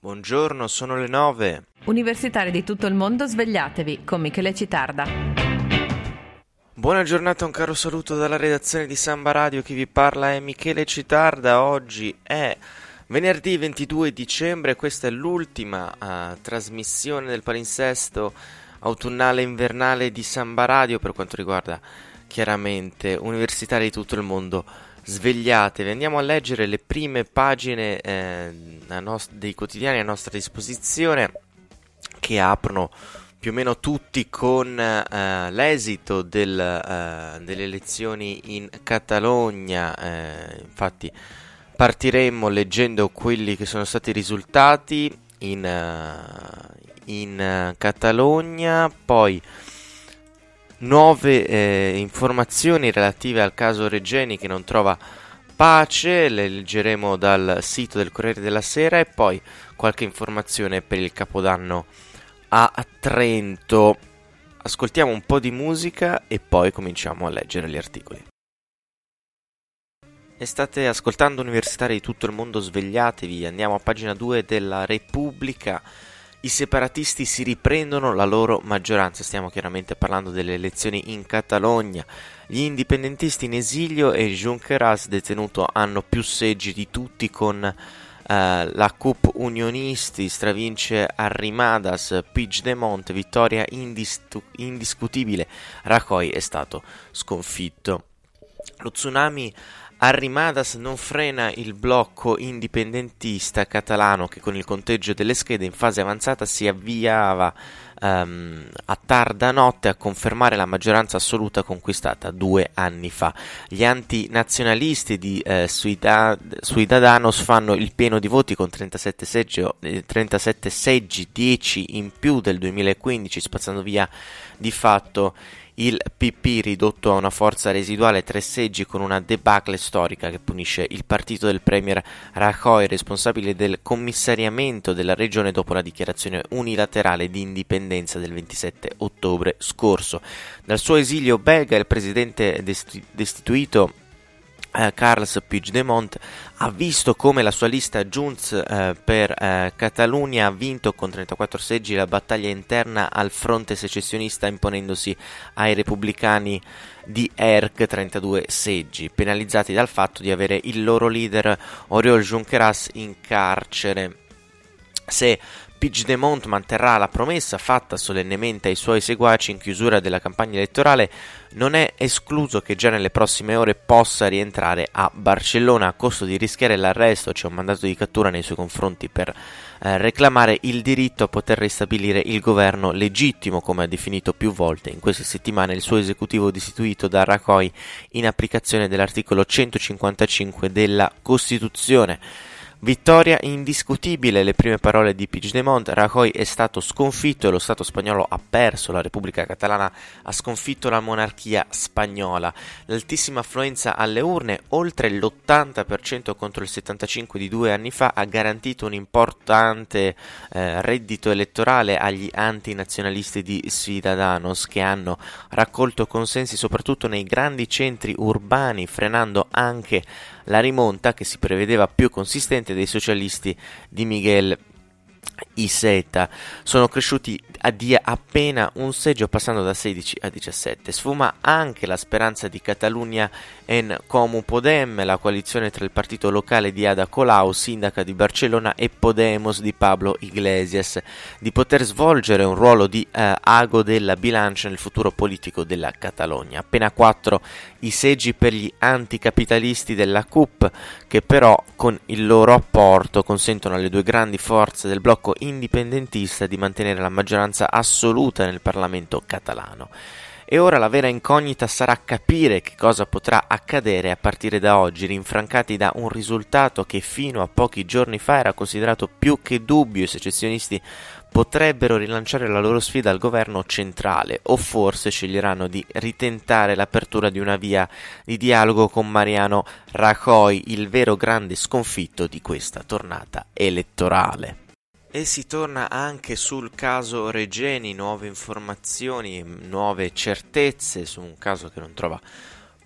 Buongiorno, sono le nove. Universitari di tutto il mondo, svegliatevi con Michele Citarda. Buona giornata, un caro saluto dalla redazione di Samba Radio. Chi vi parla è Michele Citarda. Oggi è venerdì 22 dicembre. Questa è l'ultima uh, trasmissione del palinsesto autunnale invernale di Samba Radio per quanto riguarda chiaramente universitari di tutto il mondo. Svegliatevi, andiamo a leggere le prime pagine eh, nos- dei quotidiani a nostra disposizione che aprono più o meno tutti con eh, l'esito del, eh, delle elezioni in Catalogna, eh, infatti partiremo leggendo quelli che sono stati i risultati in, uh, in uh, Catalogna, poi nuove eh, informazioni relative al caso Regeni che non trova pace, le leggeremo dal sito del Corriere della Sera e poi qualche informazione per il Capodanno a Trento. Ascoltiamo un po' di musica e poi cominciamo a leggere gli articoli. E state ascoltando universitari di tutto il mondo, svegliatevi, andiamo a pagina 2 della Repubblica i separatisti si riprendono la loro maggioranza. Stiamo chiaramente parlando delle elezioni in Catalogna. Gli indipendentisti in esilio e Junqueras detenuto hanno più seggi di tutti con uh, la CUP Unionisti, stravince Arrimadas, Puigdemont, vittoria indis- indiscutibile. Rajoy è stato sconfitto. Lo tsunami Arrimadas non frena il blocco indipendentista catalano che con il conteggio delle schede in fase avanzata si avviava um, a tarda notte a confermare la maggioranza assoluta conquistata due anni fa. Gli antinazionalisti di eh, Suidadanos fanno il pieno di voti con 37 seggi, 37 seggi, 10 in più del 2015, spazzando via di fatto il PP ridotto a una forza residuale tre seggi con una debacle storica che punisce il partito del premier Rajoy responsabile del commissariamento della regione dopo la dichiarazione unilaterale di indipendenza del 27 ottobre scorso. Dal suo esilio belga il presidente destituito eh, Carles Puigdemont ha visto come la sua lista Junts eh, per eh, Catalunya ha vinto con 34 seggi la battaglia interna al fronte secessionista imponendosi ai repubblicani di ERC 32 seggi, penalizzati dal fatto di avere il loro leader Oriol Junqueras in carcere. Se Puigdemont manterrà la promessa fatta solennemente ai suoi seguaci in chiusura della campagna elettorale, non è escluso che già nelle prossime ore possa rientrare a Barcellona a costo di rischiare l'arresto, c'è un mandato di cattura nei suoi confronti per eh, reclamare il diritto a poter ristabilire il governo legittimo, come ha definito più volte in queste settimane il suo esecutivo destituito da Rajoy in applicazione dell'articolo 155 della Costituzione. Vittoria indiscutibile, le prime parole di Puigdemont, Rajoy è stato sconfitto e lo Stato spagnolo ha perso, la Repubblica Catalana ha sconfitto la monarchia spagnola. L'altissima affluenza alle urne, oltre l'80% contro il 75% di due anni fa, ha garantito un importante eh, reddito elettorale agli antinazionalisti di Ciudadanos che hanno raccolto consensi soprattutto nei grandi centri urbani, frenando anche la rimonta che si prevedeva più consistente dei socialisti di Miguel Iseta sono cresciuti a di appena un seggio passando da 16 a 17. Sfuma anche la speranza di Catalunya en Comu Podem, la coalizione tra il partito locale di Ada Colau, sindaca di Barcellona, e Podemos di Pablo Iglesias, di poter svolgere un ruolo di eh, ago della bilancia nel futuro politico della Catalogna. Appena 4 i seggi per gli anticapitalisti della CUP, che però con il loro apporto consentono alle due grandi forze del blocco indipendentista di mantenere la maggioranza assoluta nel Parlamento catalano. E ora la vera incognita sarà capire che cosa potrà accadere a partire da oggi, rinfrancati da un risultato che fino a pochi giorni fa era considerato più che dubbio. I secessionisti potrebbero rilanciare la loro sfida al governo centrale o forse sceglieranno di ritentare l'apertura di una via di dialogo con Mariano Rajoy, il vero grande sconfitto di questa tornata elettorale. E si torna anche sul caso Regeni, nuove informazioni, nuove certezze su un caso che non trova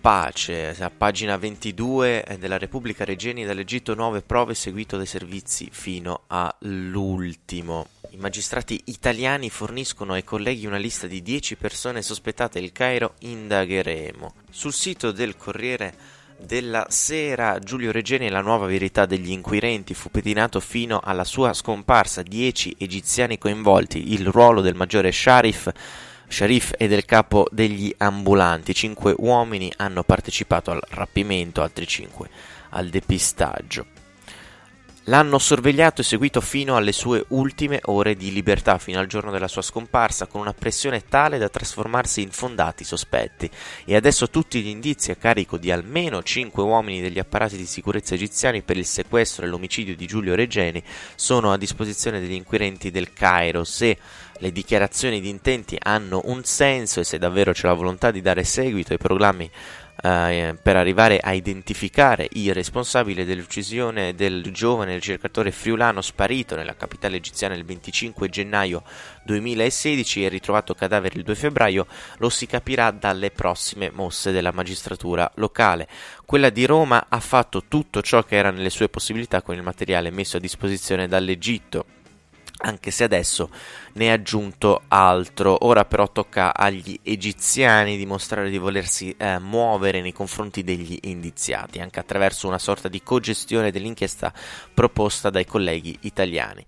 pace, a pagina 22 della Repubblica Regeni dall'Egitto nuove prove seguito dai servizi fino all'ultimo. I magistrati italiani forniscono ai colleghi una lista di 10 persone sospettate il Cairo, indagheremo. Sul sito del Corriere della sera Giulio Regeni e la nuova verità degli inquirenti fu pedinato fino alla sua scomparsa, 10 egiziani coinvolti, il ruolo del maggiore Sharif Sharif e del capo degli ambulanti. Cinque uomini hanno partecipato al rapimento, altri cinque al depistaggio. L'hanno sorvegliato e seguito fino alle sue ultime ore di libertà, fino al giorno della sua scomparsa, con una pressione tale da trasformarsi in fondati sospetti. E adesso tutti gli indizi a carico di almeno cinque uomini degli apparati di sicurezza egiziani per il sequestro e l'omicidio di Giulio Regeni sono a disposizione degli inquirenti del Cairo. Se le dichiarazioni di intenti hanno un senso e se davvero c'è la volontà di dare seguito ai proclami eh, per arrivare a identificare il responsabile dell'uccisione del giovane ricercatore friulano sparito nella capitale egiziana il 25 gennaio 2016 e ritrovato cadavere il 2 febbraio, lo si capirà dalle prossime mosse della magistratura locale. Quella di Roma ha fatto tutto ciò che era nelle sue possibilità con il materiale messo a disposizione dall'Egitto anche se adesso ne ha aggiunto altro. Ora però tocca agli egiziani dimostrare di volersi eh, muovere nei confronti degli indiziati, anche attraverso una sorta di cogestione dell'inchiesta proposta dai colleghi italiani.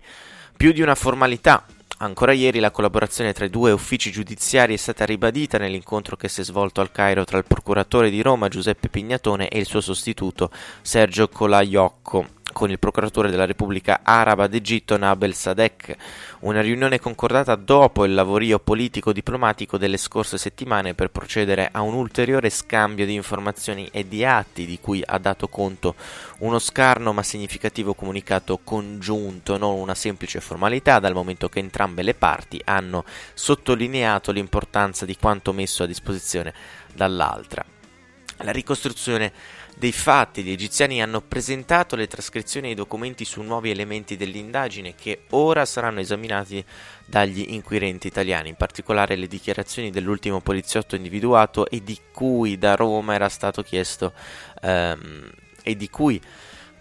Più di una formalità, Ancora ieri la collaborazione tra i due uffici giudiziari è stata ribadita nell'incontro che si è svolto al Cairo tra il procuratore di Roma Giuseppe Pignatone e il suo sostituto Sergio Colaiocco con il procuratore della Repubblica Araba d'Egitto Nabel Sadek, una riunione concordata dopo il lavorio politico-diplomatico delle scorse settimane per procedere a un ulteriore scambio di informazioni e di atti di cui ha dato conto uno scarno ma significativo comunicato congiunto, non una semplice formalità, dal momento che entrambe le parti hanno sottolineato l'importanza di quanto messo a disposizione dall'altra. La ricostruzione dei fatti, gli egiziani hanno presentato le trascrizioni e i documenti su nuovi elementi dell'indagine che ora saranno esaminati dagli inquirenti italiani, in particolare le dichiarazioni dell'ultimo poliziotto individuato e di cui da Roma era stato chiesto ehm, e di cui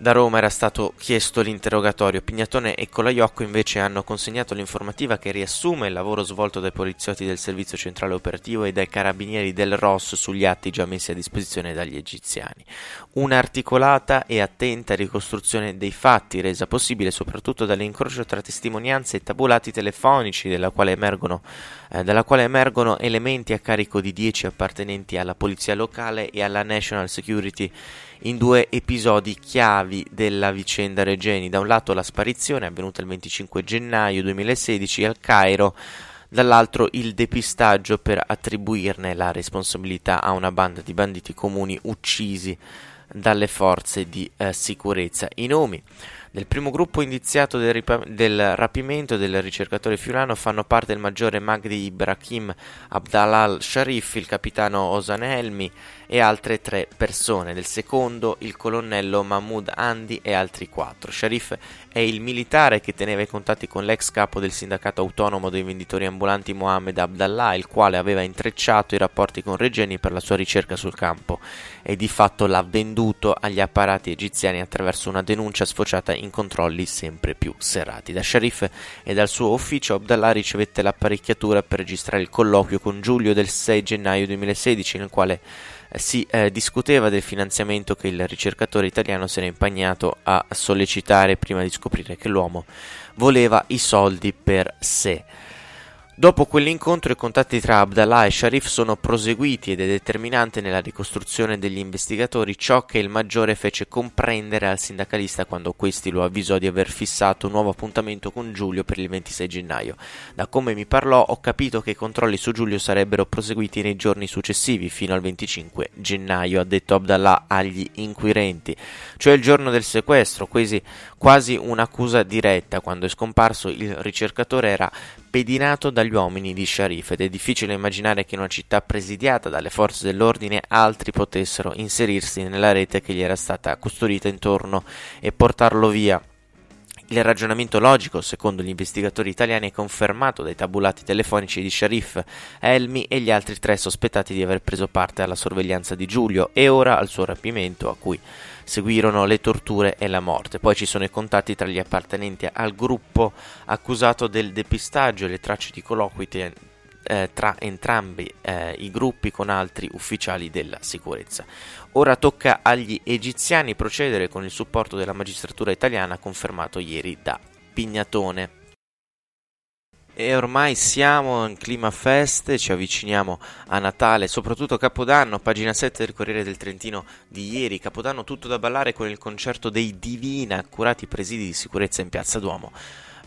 da Roma era stato chiesto l'interrogatorio. Pignatone e Colaiocco invece hanno consegnato l'informativa che riassume il lavoro svolto dai poliziotti del Servizio Centrale Operativo e dai carabinieri del ROS sugli atti già messi a disposizione dagli egiziani. Un'articolata e attenta ricostruzione dei fatti, resa possibile soprattutto dall'incrocio tra testimonianze e tabulati telefonici, dalla quale emergono, eh, dalla quale emergono elementi a carico di dieci appartenenti alla polizia locale e alla National Security in due episodi chiavi della vicenda Regeni. Da un lato la sparizione avvenuta il 25 gennaio 2016 al Cairo, dall'altro il depistaggio per attribuirne la responsabilità a una banda di banditi comuni uccisi dalle forze di eh, sicurezza. I nomi del primo gruppo indiziato del, ripa- del, rapimento del ricercatore fiulano fanno parte il maggiore Magdi Ibrahim Abdallah al-Sharif, il capitano Osan Helmi e altre tre persone. Del secondo il colonnello Mahmoud Andi e altri quattro. Sharif è il militare che teneva i contatti con l'ex capo del sindacato autonomo dei venditori ambulanti Mohamed Abdallah, il quale aveva intrecciato i rapporti con Regeni per la sua ricerca sul campo e di fatto l'ha venduto agli apparati egiziani attraverso una denuncia sfociata in controlli sempre più serrati. Da Sharif e dal suo ufficio Abdallah ricevette l'apparecchiatura per registrare il colloquio con Giulio del 6 gennaio 2016 nel quale si eh, discuteva del finanziamento che il ricercatore italiano si era impegnato a sollecitare prima di scoprire che l'uomo voleva i soldi per sé. Dopo quell'incontro i contatti tra Abdallah e Sharif sono proseguiti ed è determinante nella ricostruzione degli investigatori ciò che il maggiore fece comprendere al sindacalista quando questi lo avvisò di aver fissato un nuovo appuntamento con Giulio per il 26 gennaio. Da come mi parlò ho capito che i controlli su Giulio sarebbero proseguiti nei giorni successivi fino al 25 gennaio, ha detto Abdallah agli inquirenti, cioè il giorno del sequestro, quasi, quasi un'accusa diretta. Quando è scomparso il ricercatore era pedinato dagli uomini di Sharif ed è difficile immaginare che in una città presidiata dalle forze dell'ordine altri potessero inserirsi nella rete che gli era stata custodita intorno e portarlo via Il ragionamento logico, secondo gli investigatori italiani, è confermato dai tabulati telefonici di Sharif, Elmi e gli altri tre sospettati di aver preso parte alla sorveglianza di Giulio e ora al suo rapimento, a cui seguirono le torture e la morte. Poi ci sono i contatti tra gli appartenenti al gruppo accusato del depistaggio e le tracce di colloqui eh, tra entrambi eh, i gruppi con altri ufficiali della sicurezza. Ora tocca agli egiziani procedere con il supporto della magistratura italiana confermato ieri da Pignatone. E ormai siamo in clima feste, ci avviciniamo a Natale, soprattutto Capodanno, pagina 7 del Corriere del Trentino di ieri, Capodanno tutto da ballare con il concerto dei Divina, accurati presidi di sicurezza in Piazza Duomo.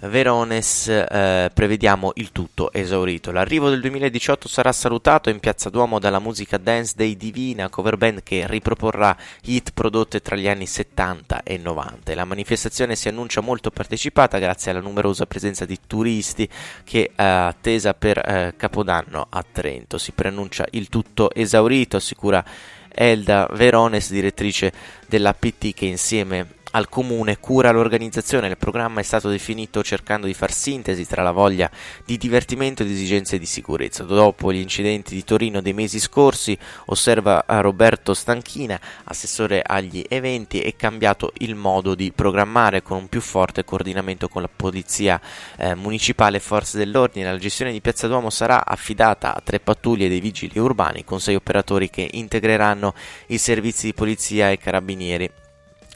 Verones eh, prevediamo il tutto esaurito. L'arrivo del 2018 sarà salutato in Piazza Duomo dalla musica dance dei Divina, cover band che riproporrà hit prodotte tra gli anni 70 e 90. La manifestazione si annuncia molto partecipata grazie alla numerosa presenza di turisti che è attesa per eh, Capodanno a Trento. Si preannuncia il tutto esaurito, assicura Elda Verones, direttrice dell'APT che insieme al comune cura l'organizzazione. Il programma è stato definito cercando di far sintesi tra la voglia di divertimento ed esigenze di sicurezza. Dopo gli incidenti di Torino dei mesi scorsi, osserva Roberto Stanchina, assessore agli eventi, è cambiato il modo di programmare con un più forte coordinamento con la polizia eh, municipale e forze dell'ordine. La gestione di Piazza Duomo sarà affidata a tre pattuglie dei vigili urbani con sei operatori che integreranno i servizi di polizia e carabinieri.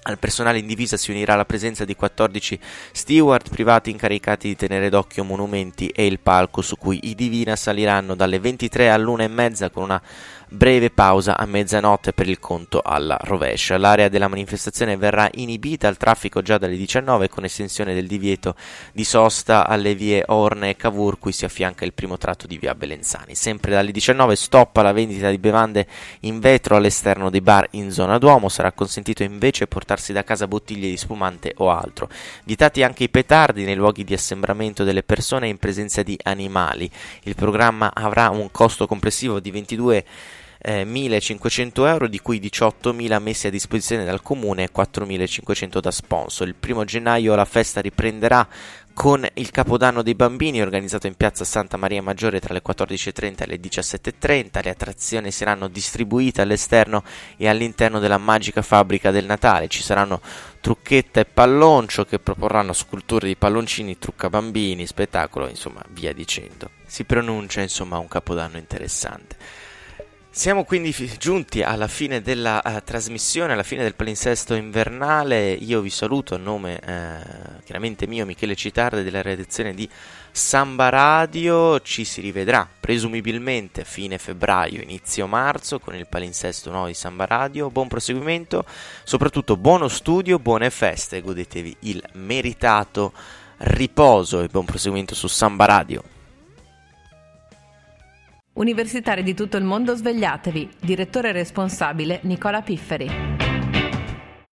Al personale in divisa si unirà la presenza di 14 steward privati incaricati di tenere d'occhio monumenti e il palco su cui i Divina saliranno dalle 23 all'una e mezza con una breve pausa a mezzanotte per il conto alla rovescia. L'area della manifestazione verrà inibita al traffico già dalle 19 con estensione del divieto di sosta alle vie Orne e Cavour cui si affianca il primo tratto di via Belenzani. Sempre dalle 19 stoppa la vendita di bevande in vetro all'esterno dei bar in zona Duomo, sarà consentito invece portarsi da casa bottiglie di spumante o altro. Vietati anche i petardi nei luoghi di assembramento delle persone in presenza di animali. Il programma avrà un costo complessivo di 22 eh, 1.500 euro, di cui 18.000 messi a disposizione dal comune e 4.500 da sponsor. Il primo gennaio la festa riprenderà con il Capodanno dei Bambini organizzato in piazza Santa Maria Maggiore tra le 14.30 e le 17.30. Le attrazioni saranno distribuite all'esterno e all'interno della magica fabbrica del Natale. Ci saranno trucchetta e palloncio che proporranno sculture di palloncini, trucca bambini, spettacolo, insomma, via dicendo. Si pronuncia insomma un Capodanno interessante. Siamo quindi giunti alla fine della uh, trasmissione, alla fine del palinsesto invernale. Io vi saluto a nome uh, chiaramente mio, Michele Citarde, della redazione di Samba Radio. Ci si rivedrà presumibilmente a fine febbraio, inizio marzo con il palinsesto nuovo di Samba Radio. Buon proseguimento, soprattutto buono studio, buone feste. Godetevi il meritato riposo e buon proseguimento su Samba Radio. Universitari di tutto il mondo svegliatevi. Direttore responsabile Nicola Pifferi.